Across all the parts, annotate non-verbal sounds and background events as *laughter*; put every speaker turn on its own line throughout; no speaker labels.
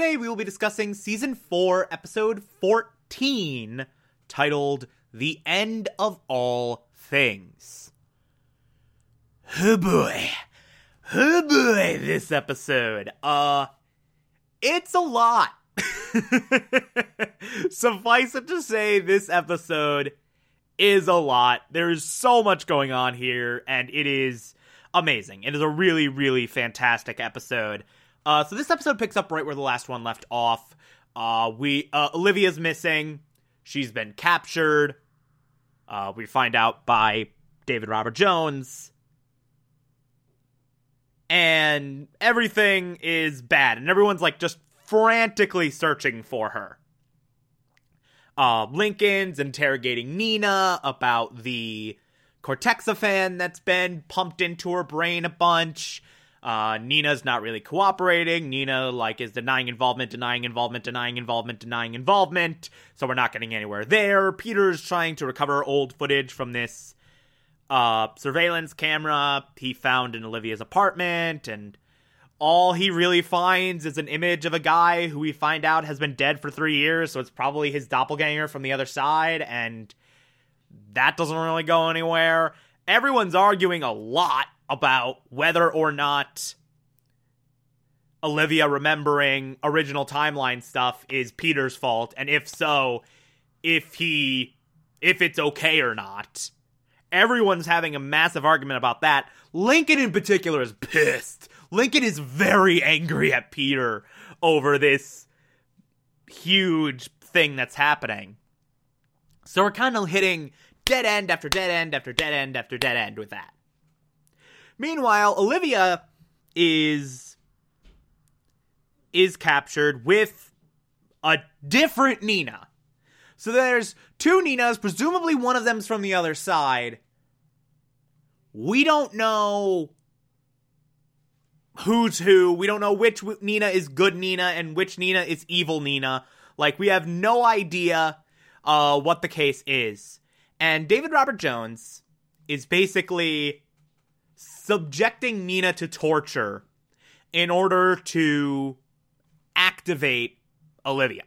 Today we will be discussing season 4, episode 14, titled The End of All Things. Oh boy. Oh boy, this episode. Uh, it's a lot. *laughs* Suffice it to say, this episode is a lot. There's so much going on here, and it is amazing. It is a really, really fantastic episode. Uh, so this episode picks up right where the last one left off. Uh, we uh, Olivia's missing. She's been captured. Uh, we find out by David Robert Jones. And everything is bad, and everyone's like just frantically searching for her. Uh, Lincoln's interrogating Nina about the Cortexiphan that's been pumped into her brain a bunch. Uh, Nina's not really cooperating. Nina like is denying involvement, denying involvement, denying involvement, denying involvement. So we're not getting anywhere there. Peter's trying to recover old footage from this uh, surveillance camera he found in Olivia's apartment, and all he really finds is an image of a guy who we find out has been dead for three years. So it's probably his doppelganger from the other side, and that doesn't really go anywhere. Everyone's arguing a lot about whether or not Olivia remembering original timeline stuff is Peter's fault, and if so, if he if it's okay or not. Everyone's having a massive argument about that. Lincoln in particular is pissed. Lincoln is very angry at Peter over this huge thing that's happening. So we're kind of hitting dead end after dead end after dead end after dead end with that. Meanwhile, Olivia is is captured with a different Nina. So there's two Ninas, presumably one of them's from the other side. We don't know who's who. We don't know which Nina is good Nina and which Nina is evil Nina. Like we have no idea uh, what the case is. And David Robert Jones is basically subjecting Nina to torture in order to activate Olivia.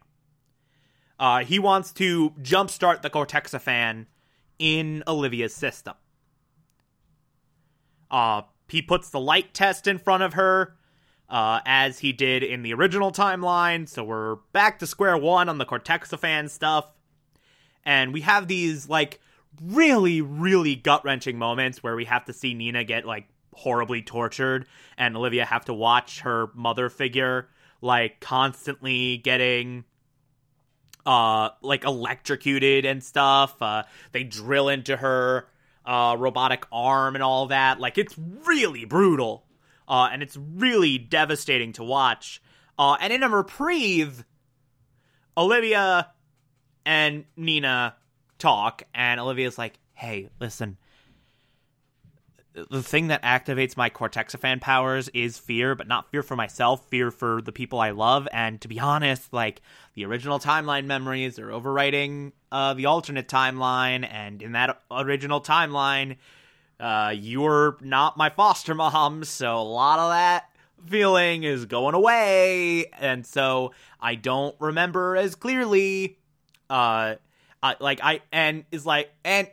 Uh, he wants to jumpstart the Cortexiphan in Olivia's system. Uh, he puts the light test in front of her, uh, as he did in the original timeline. So we're back to square one on the Cortexiphan stuff. And we have these, like, really, really gut wrenching moments where we have to see Nina get, like, horribly tortured and Olivia have to watch her mother figure like constantly getting uh like electrocuted and stuff. Uh they drill into her uh robotic arm and all that. Like it's really brutal uh and it's really devastating to watch. Uh and in a reprieve Olivia and Nina talk and Olivia's like hey listen the thing that activates my Cortexiphan powers is fear, but not fear for myself, fear for the people I love. And to be honest, like the original timeline memories are overwriting uh, the alternate timeline, and in that original timeline, uh, you're not my foster mom, *laughs* so a lot of that feeling is going away, and so I don't remember as clearly. Uh, I, like I and is like and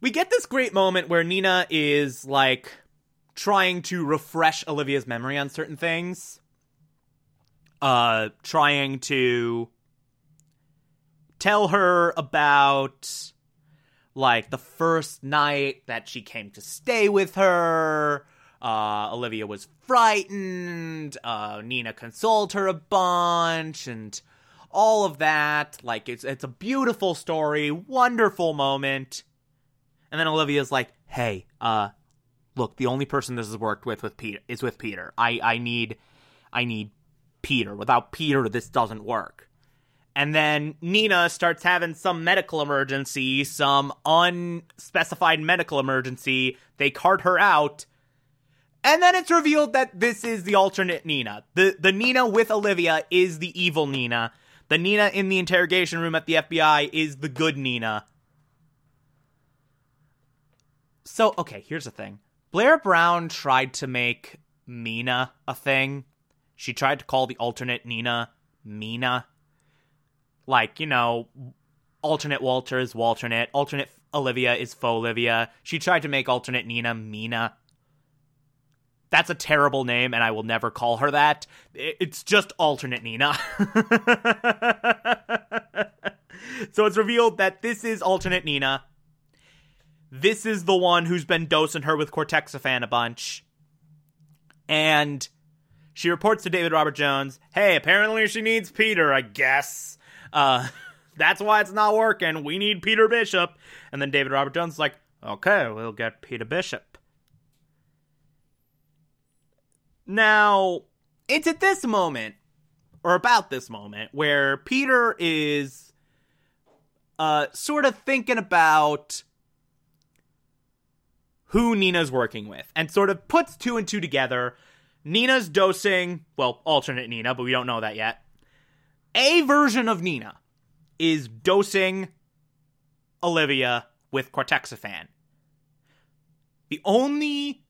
we get this great moment where Nina is like trying to refresh Olivia's memory on certain things. Uh trying to tell her about like the first night that she came to stay with her. Uh, Olivia was frightened. Uh, Nina consoled her a bunch, and all of that. Like it's it's a beautiful story, wonderful moment. And then Olivia's like, "Hey, uh, look, the only person this has worked with with Peter is with Peter. I I need, I need Peter. Without Peter, this doesn't work. And then Nina starts having some medical emergency, some unspecified medical emergency. They cart her out. And then it's revealed that this is the alternate Nina. The the Nina with Olivia is the evil Nina. The Nina in the interrogation room at the FBI is the good Nina. So, okay, here's the thing. Blair Brown tried to make Mina a thing. She tried to call the alternate Nina Mina. Like, you know, alternate Walter is Walternate, alternate Olivia is faux Olivia. She tried to make alternate Nina Mina. That's a terrible name, and I will never call her that. It's just alternate Nina. *laughs* so it's revealed that this is alternate Nina. This is the one who's been dosing her with Cortexiphan a bunch. And she reports to David Robert Jones, hey, apparently she needs Peter, I guess. Uh, *laughs* that's why it's not working. We need Peter Bishop. And then David Robert Jones is like, okay, we'll get Peter Bishop. Now, it's at this moment, or about this moment, where Peter is uh, sort of thinking about who Nina's working with and sort of puts two and two together. Nina's dosing, well, alternate Nina, but we don't know that yet. A version of Nina is dosing Olivia with Cortexiphan. The only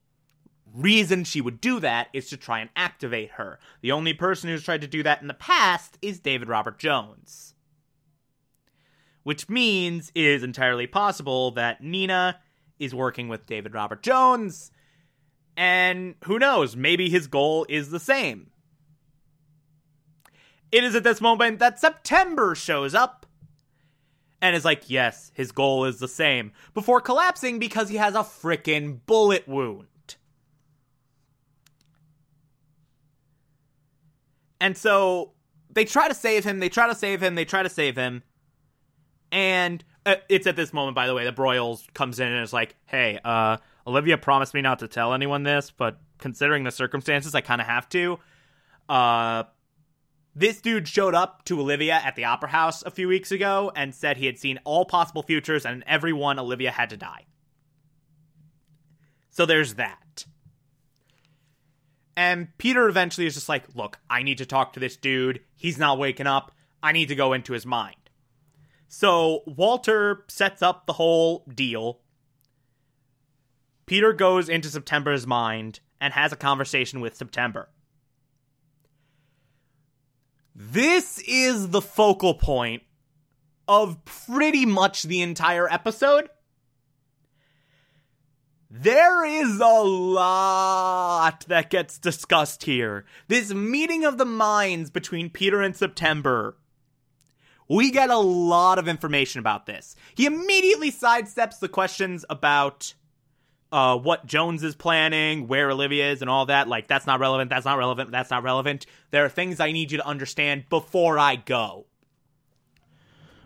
reason she would do that is to try and activate her. The only person who's tried to do that in the past is David Robert Jones. Which means it is entirely possible that Nina is working with David Robert Jones, and who knows, maybe his goal is the same. It is at this moment that September shows up and is like, yes, his goal is the same, before collapsing because he has a frickin' bullet wound. And so they try to save him, they try to save him, they try to save him. And uh, it's at this moment, by the way, that Broyles comes in and is like, hey, uh, Olivia promised me not to tell anyone this, but considering the circumstances, I kind of have to. Uh, this dude showed up to Olivia at the Opera House a few weeks ago and said he had seen all possible futures and in every one Olivia had to die. So there's that. And Peter eventually is just like, look, I need to talk to this dude. He's not waking up. I need to go into his mind. So Walter sets up the whole deal. Peter goes into September's mind and has a conversation with September. This is the focal point of pretty much the entire episode. There is a lot that gets discussed here. This meeting of the minds between Peter and September. We get a lot of information about this. He immediately sidesteps the questions about uh, what Jones is planning, where Olivia is, and all that. Like, that's not relevant, that's not relevant, that's not relevant. There are things I need you to understand before I go.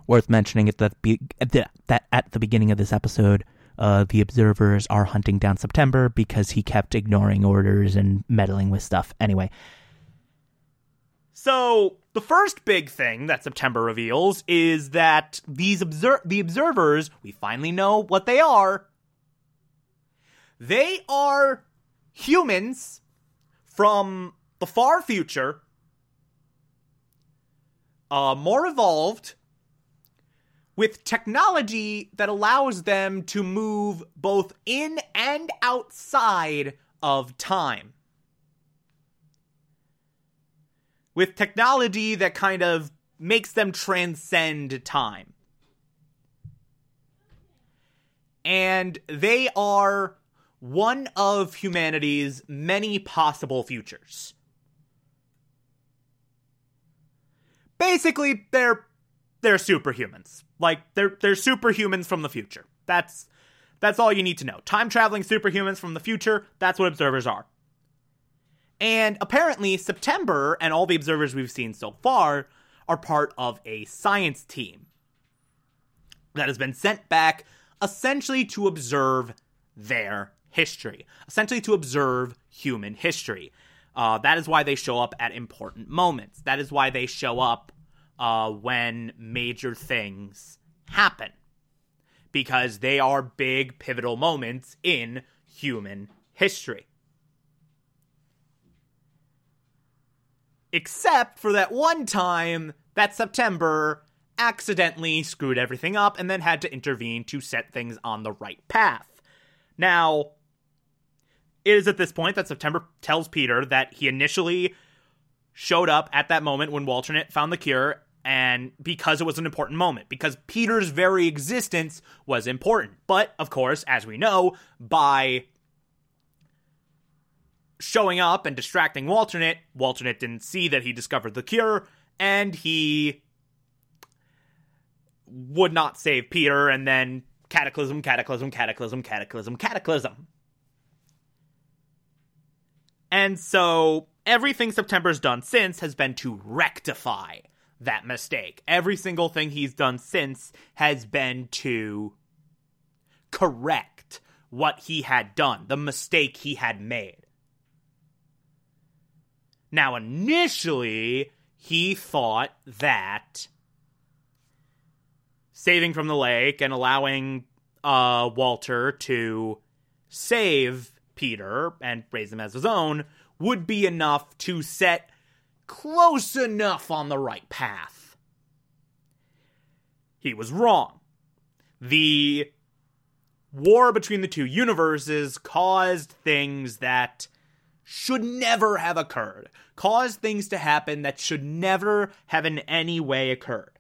Worth mentioning at the, at that at the beginning of this episode, uh, the observers are hunting down September because he kept ignoring orders and meddling with stuff. Anyway.
So, the first big thing that September reveals is that these obser- the observers, we finally know what they are. They are humans from the far future, uh, more evolved, with technology that allows them to move both in and outside of time. With technology that kind of makes them transcend time. And they are one of humanity's many possible futures. Basically, they're they're superhumans. Like they're they're superhumans from the future. That's that's all you need to know. Time traveling superhumans from the future, that's what observers are. And apparently September and all the observers we've seen so far are part of a science team that has been sent back essentially to observe their history, essentially to observe human history. Uh, that is why they show up at important moments. That is why they show up uh, when major things happen. Because they are big, pivotal moments in human history. Except for that one time that September accidentally screwed everything up and then had to intervene to set things on the right path. Now, it is at this point that September tells Peter that he initially showed up at that moment when Walternate found the cure and because it was an important moment because Peter's very existence was important. But of course, as we know, by showing up and distracting Walternate, Walternate didn't see that he discovered the cure and he would not save Peter and then cataclysm, cataclysm, cataclysm, cataclysm, cataclysm. And so everything September's done since has been to rectify that mistake. Every single thing he's done since has been to correct what he had done, the mistake he had made. Now, initially, he thought that saving from the lake and allowing uh, Walter to save Peter and raise him as his own would be enough to set close enough on the right path. He was wrong. The war between the two universes caused things that should never have occurred, caused things to happen that should never have in any way occurred.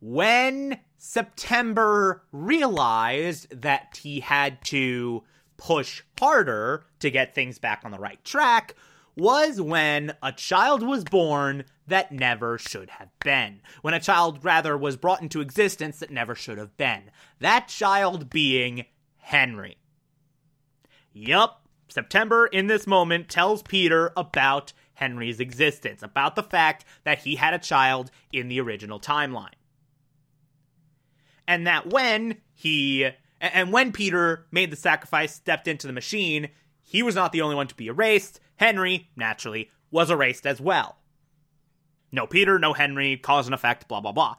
When September realized that he had to push harder to get things back on the right track was when a child was born that never should have been. When a child, rather, was brought into existence that never should have been. That child being Henry. Yup, September in this moment tells Peter about Henry's existence, about the fact that he had a child in the original timeline and that when he and when Peter made the sacrifice, stepped into the machine, he was not the only one to be erased. Henry, naturally, was erased as well. No Peter, no Henry, cause and effect, blah, blah, blah.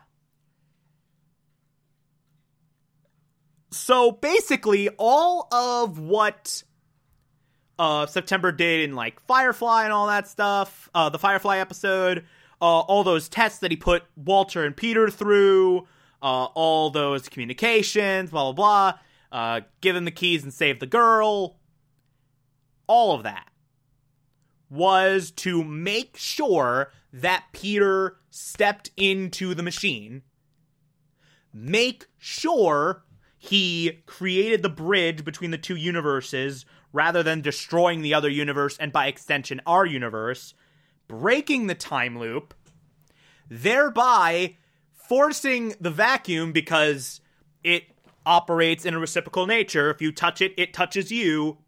So basically, all of what uh, September did in like Firefly and all that stuff, uh, the Firefly episode, uh, all those tests that he put Walter and Peter through, uh, all those communications, blah, blah, blah. Uh, give him the keys and save the girl. All of that was to make sure that Peter stepped into the machine, make sure he created the bridge between the two universes rather than destroying the other universe and by extension our universe, breaking the time loop, thereby forcing the vacuum because it operates in a reciprocal nature. If you touch it, it touches you.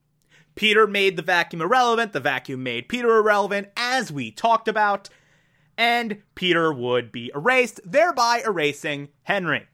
Peter made the vacuum irrelevant, the vacuum made Peter irrelevant, as we talked about, and Peter would be erased, thereby erasing Henry.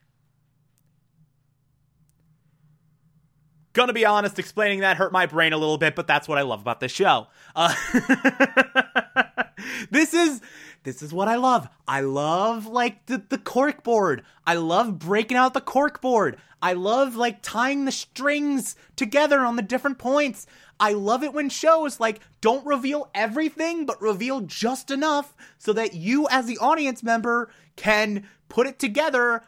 Gonna be honest, explaining that hurt my brain a little bit, but that's what I love about this show. Uh, *laughs* this is this is what I love. I love like the, the cork board. I love breaking out the cork board. I love like tying the strings together on the different points. I love it when shows like don't reveal everything, but reveal just enough so that you, as the audience member, can put it together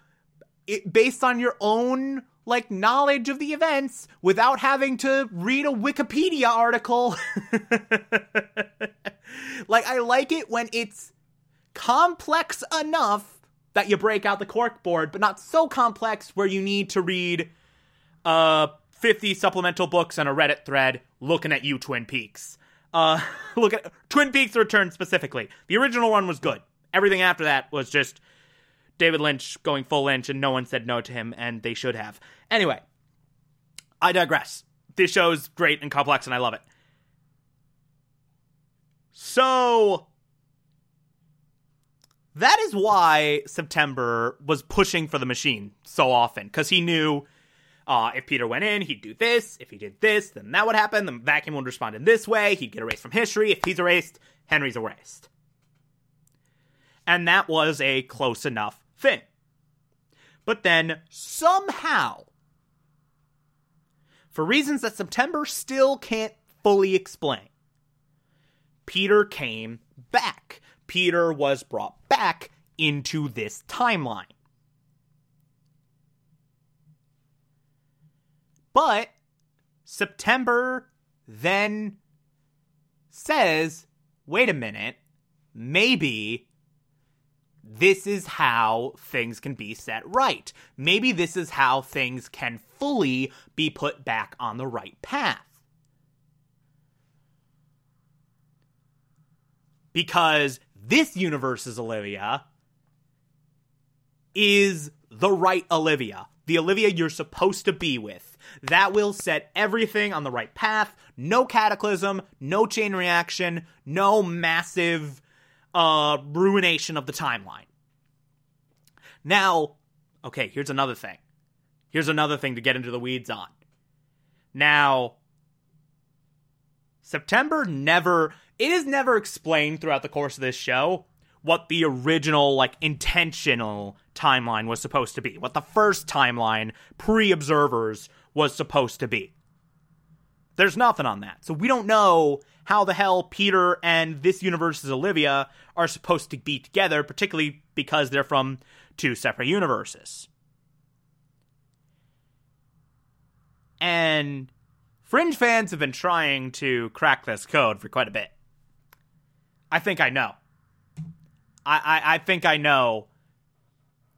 it, based on your own like knowledge of the events without having to read a Wikipedia article. *laughs* like I like it when it's complex enough that you break out the cork board, but not so complex where you need to read uh 50 supplemental books and a Reddit thread looking at you, Twin Peaks. Uh, *laughs* look at Twin Peaks Return specifically. The original one was good. Everything after that was just David Lynch going full Lynch, and no one said no to him, and they should have. Anyway, I digress. This show's great and complex, and I love it. So, that is why September was pushing for the machine so often, because he knew Uh, if Peter went in, he'd do this. If he did this, then that would happen. The vacuum would respond in this way. He'd get erased from history. If he's erased, Henry's erased. And that was a close enough thing. But then somehow, for reasons that September still can't fully explain, Peter came back. Peter was brought back into this timeline. But September then says, wait a minute, maybe this is how things can be set right. Maybe this is how things can fully be put back on the right path. Because this universe's Olivia is the right Olivia, the Olivia you're supposed to be with. That will set everything on the right path. No cataclysm, no chain reaction, no massive uh, ruination of the timeline. Now, okay, here's another thing. Here's another thing to get into the weeds on. Now, September never, it is never explained throughout the course of this show what the original, like, intentional timeline was supposed to be, what the first timeline, pre observers, was supposed to be. There's nothing on that. So we don't know how the hell Peter and this universe's Olivia are supposed to be together, particularly because they're from two separate universes. And Fringe fans have been trying to crack this code for quite a bit. I think I know. I, I, I think I know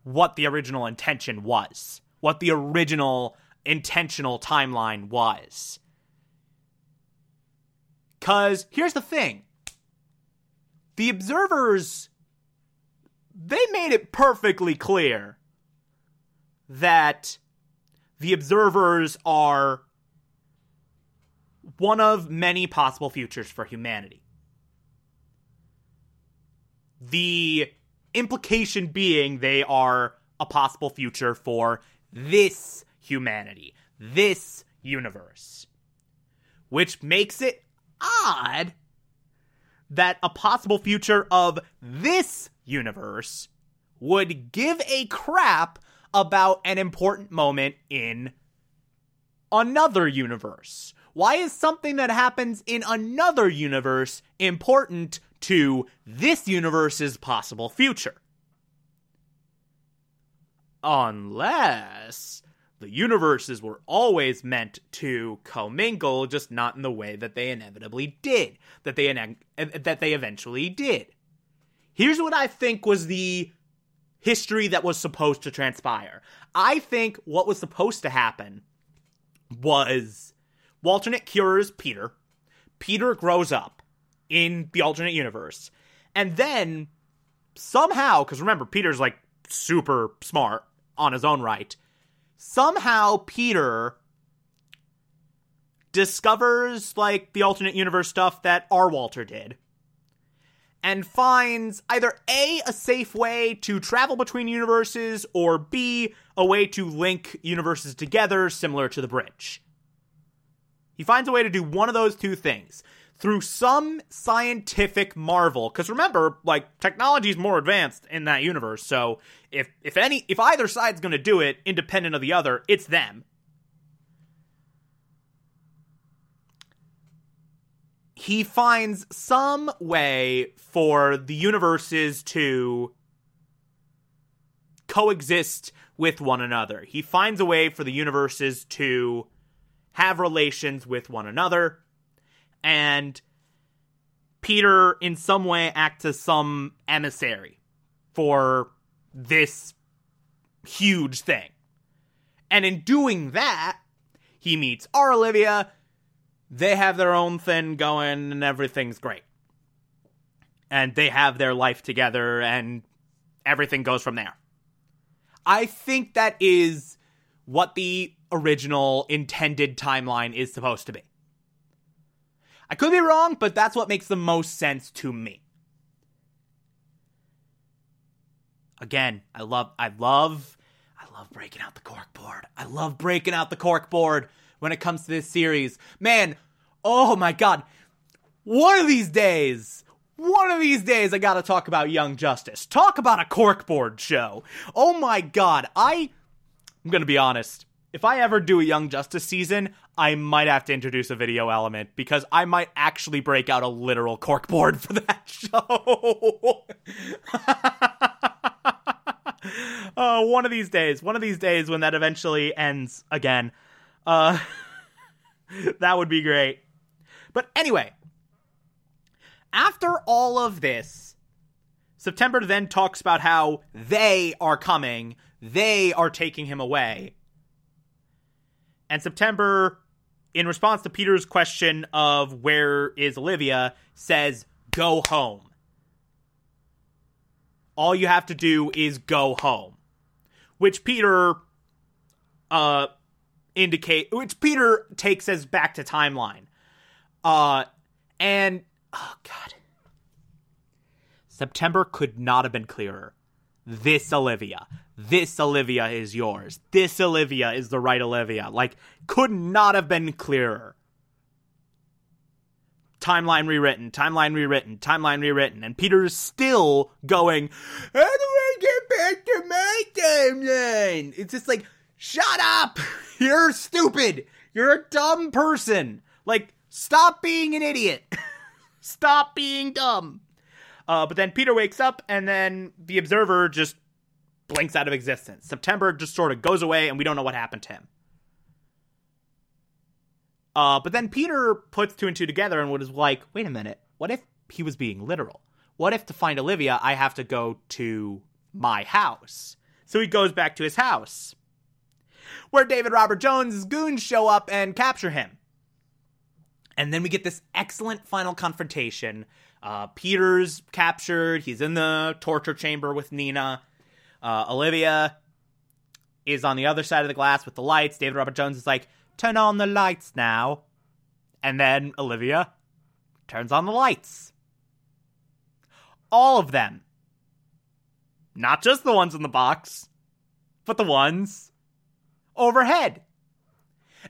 what the original intention was, what the original intentional timeline was. Because here's the thing the observers, they made it perfectly clear that the observers are one of many possible futures for humanity. The implication being they are a possible future for this humanity, this universe. Which makes it odd that a possible future of this universe would give a crap about an important moment in another universe. Why is something that happens in another universe important to this universe's possible future? Unless the universes were always meant to commingle, just not in the way that they inevitably did, that they that they eventually did. Here's what I think was the history that was supposed to transpire. I think what was supposed to happen was alternate cures Peter. Peter grows up in the alternate universe. And then somehow, because remember, Peter's like super smart on his own right somehow Peter discovers like the alternate universe stuff that R. Walter did and finds either A, a safe way to travel between universes, or B, a way to link universes together similar to the bridge. He finds a way to do one of those two things through some scientific marvel. Because remember like technology is more advanced in that universe. So if if any if either side's going to do it independent of the other it's them. He finds some way for the universes to coexist with one another. He finds a way for the universes to have relations with one another and Peter in some way acts as some emissary for this huge thing. And in doing that, he meets our Olivia. They have their own thing going, and everything's great. And they have their life together, and everything goes from there. I think that is what the original intended timeline is supposed to be. I could be wrong, but that's what makes the most sense to me. Again, I love I love I love breaking out the cork board. I love breaking out the cork board when it comes to this series. Man, oh my god. One of these days, one of these days I gotta talk about Young Justice. Talk about a corkboard show. Oh my god, I I'm gonna be honest. If I ever do a Young Justice season, I might have to introduce a video element because I might actually break out a literal corkboard for that *laughs* show. *laughs* uh, one of these days, one of these days when that eventually ends again, uh, *laughs* that would be great. But anyway, after all of this, September then talks about how they are coming, they are taking him away. And September, in response to Peter's question of where is Olivia, says, Go home. All you have to do is go home. Which Peter uh indicate which Peter takes us back to timeline. Uh and oh god. September could not have been clearer. This Olivia. This Olivia is yours. This Olivia is the right Olivia. Like, could not have been clearer. Timeline rewritten, timeline rewritten, timeline rewritten, and Peter's still going, How do I get back to my timeline? It's just like, shut up! *laughs* You're stupid! You're a dumb person! Like, stop being an idiot! *laughs* stop being dumb! Uh, but then Peter wakes up, and then the Observer just blinks out of existence. September just sort of goes away, and we don't know what happened to him. Uh, but then Peter puts two and two together and was like, wait a minute, what if he was being literal? What if to find Olivia, I have to go to my house? So he goes back to his house, where David Robert Jones' goons show up and capture him. And then we get this excellent final confrontation. Uh, Peter's captured, he's in the torture chamber with Nina. Uh, Olivia is on the other side of the glass with the lights. David Robert Jones is like, turn on the lights now. And then Olivia turns on the lights. All of them. Not just the ones in the box, but the ones overhead.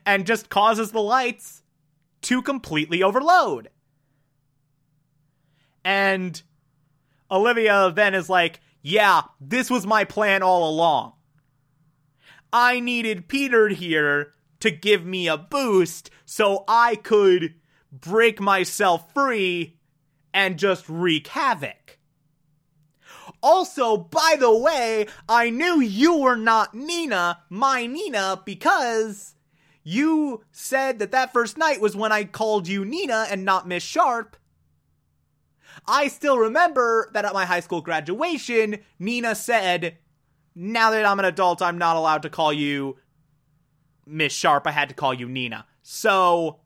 And just causes the lights to completely overload. And Olivia then is like, yeah, this was my plan all along. I needed Peter here to give me a boost so I could break myself free and just wreak havoc. Also, by the way, I knew you were not Nina, my Nina, because you said that that first night was when I called you Nina and not Miss Sharp. I still remember that at my high school graduation, Nina said, Now that I'm an adult, I'm not allowed to call you Miss Sharp. I had to call you Nina. So,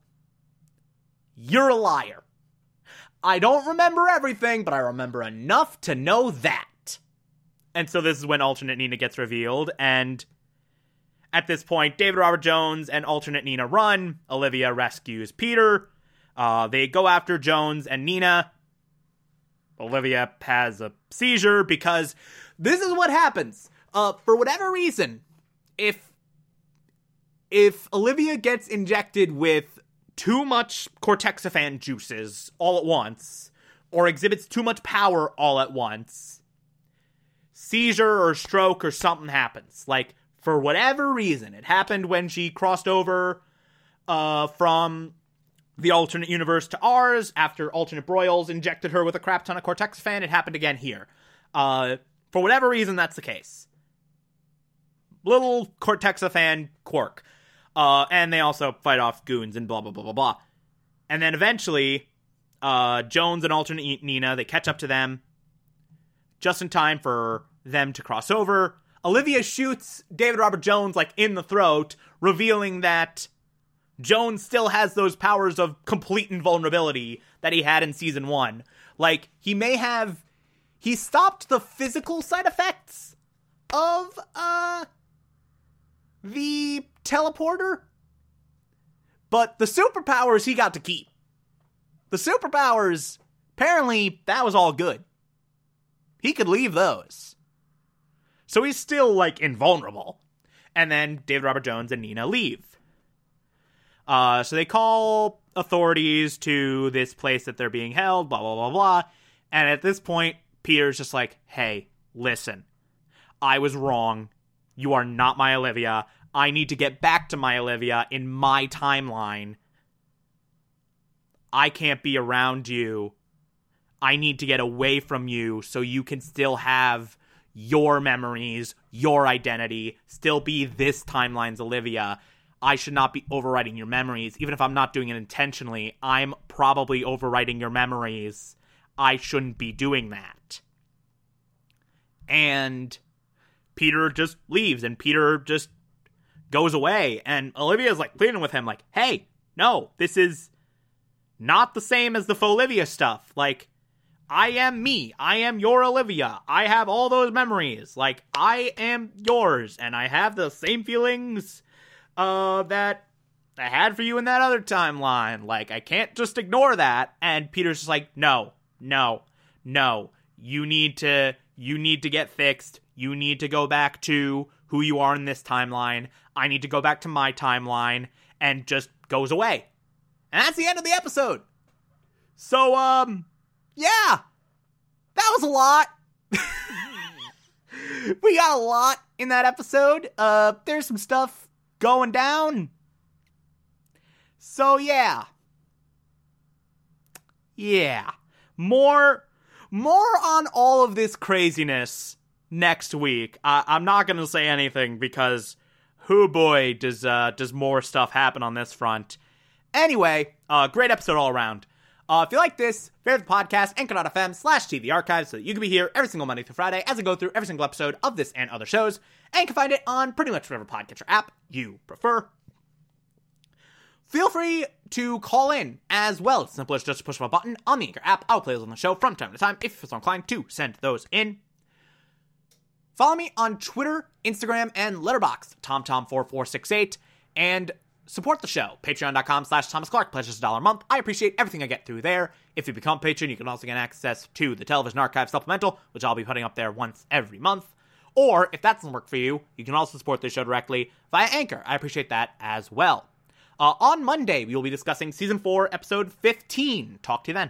you're a liar. I don't remember everything, but I remember enough to know that. And so this is when alternate Nina gets revealed, and at this point, David Robert Jones and alternate Nina run. Olivia rescues Peter. Uh, they go after Jones and Nina. Olivia has a seizure because this is what happens. Uh, for whatever reason, if if Olivia gets injected with too much cortexiphan juices all at once, or exhibits too much power all at once, seizure or stroke or something happens. Like for whatever reason, it happened when she crossed over uh, from the alternate universe to ours after alternate Broyles injected her with a crap ton of cortexiphan. It happened again here. Uh, for whatever reason, that's the case. Little cortexiphan quirk. Uh, and they also fight off goons and blah, blah, blah, blah, blah. And then eventually, uh, Jones and alternate Nina, they catch up to them just in time for them to cross over. Olivia shoots David Robert Jones like in the throat, revealing that Jones still has those powers of complete invulnerability that he had in season one. Like, he may have. He stopped the physical side effects of, uh. the teleporter. But the superpowers he got to keep. The superpowers, apparently, that was all good. He could leave those. So he's still like invulnerable. And then David Robert Jones and Nina leave. Uh, so they call authorities to this place that they're being held, blah, blah, blah, blah. And at this point, Peter's just like, hey, listen, I was wrong. You are not my Olivia. I need to get back to my Olivia in my timeline. I can't be around you. I need to get away from you so you can still have your memories, your identity, still be this timeline's Olivia. I should not be overwriting your memories. Even if I'm not doing it intentionally, I'm probably overwriting your memories. I shouldn't be doing that. And Peter just leaves and Peter just goes away. And Olivia's like pleading with him, like, hey, no, this is not the same as the Fauxlivia stuff. Like, I am me. I am your Olivia. I have all those memories. Like, I am yours, and I have the same feelings uh, that I had for you in that other timeline. Like, I can't just ignore that. And Peter's just like, no, no, no. You need to, you need to get fixed. You need to go back to who you are in this timeline. I need to go back to my timeline, and just goes away. And that's the end of the episode. So, um, yeah, that was a lot. *laughs* we got a lot in that episode. Uh, there's some stuff going down. So, yeah. Yeah. More, more on all of this craziness next week. I, I'm not gonna say anything because, who boy, does uh, does more stuff happen on this front. Anyway, uh, great episode all around. Uh, if you like this, favorite the podcast, anchor.fm slash TV archives so that you can be here every single Monday through Friday as I go through every single episode of this and other shows. And you can find it on pretty much whatever podcatcher app you prefer. Feel free to call in as well. It's simple as just push a button on the Anchor app. I'll play those on the show from time to time if you're so inclined to send those in. Follow me on Twitter, Instagram, and Letterboxd, TomTom4468, and support the show. Patreon.com slash Thomas Clark. Pledges a dollar a month. I appreciate everything I get through there. If you become patron, you can also get access to the Television Archive Supplemental, which I'll be putting up there once every month. Or if that doesn't work for you, you can also support the show directly via Anchor. I appreciate that as well. Uh, on Monday, we will be discussing season 4, episode 15. Talk to you then.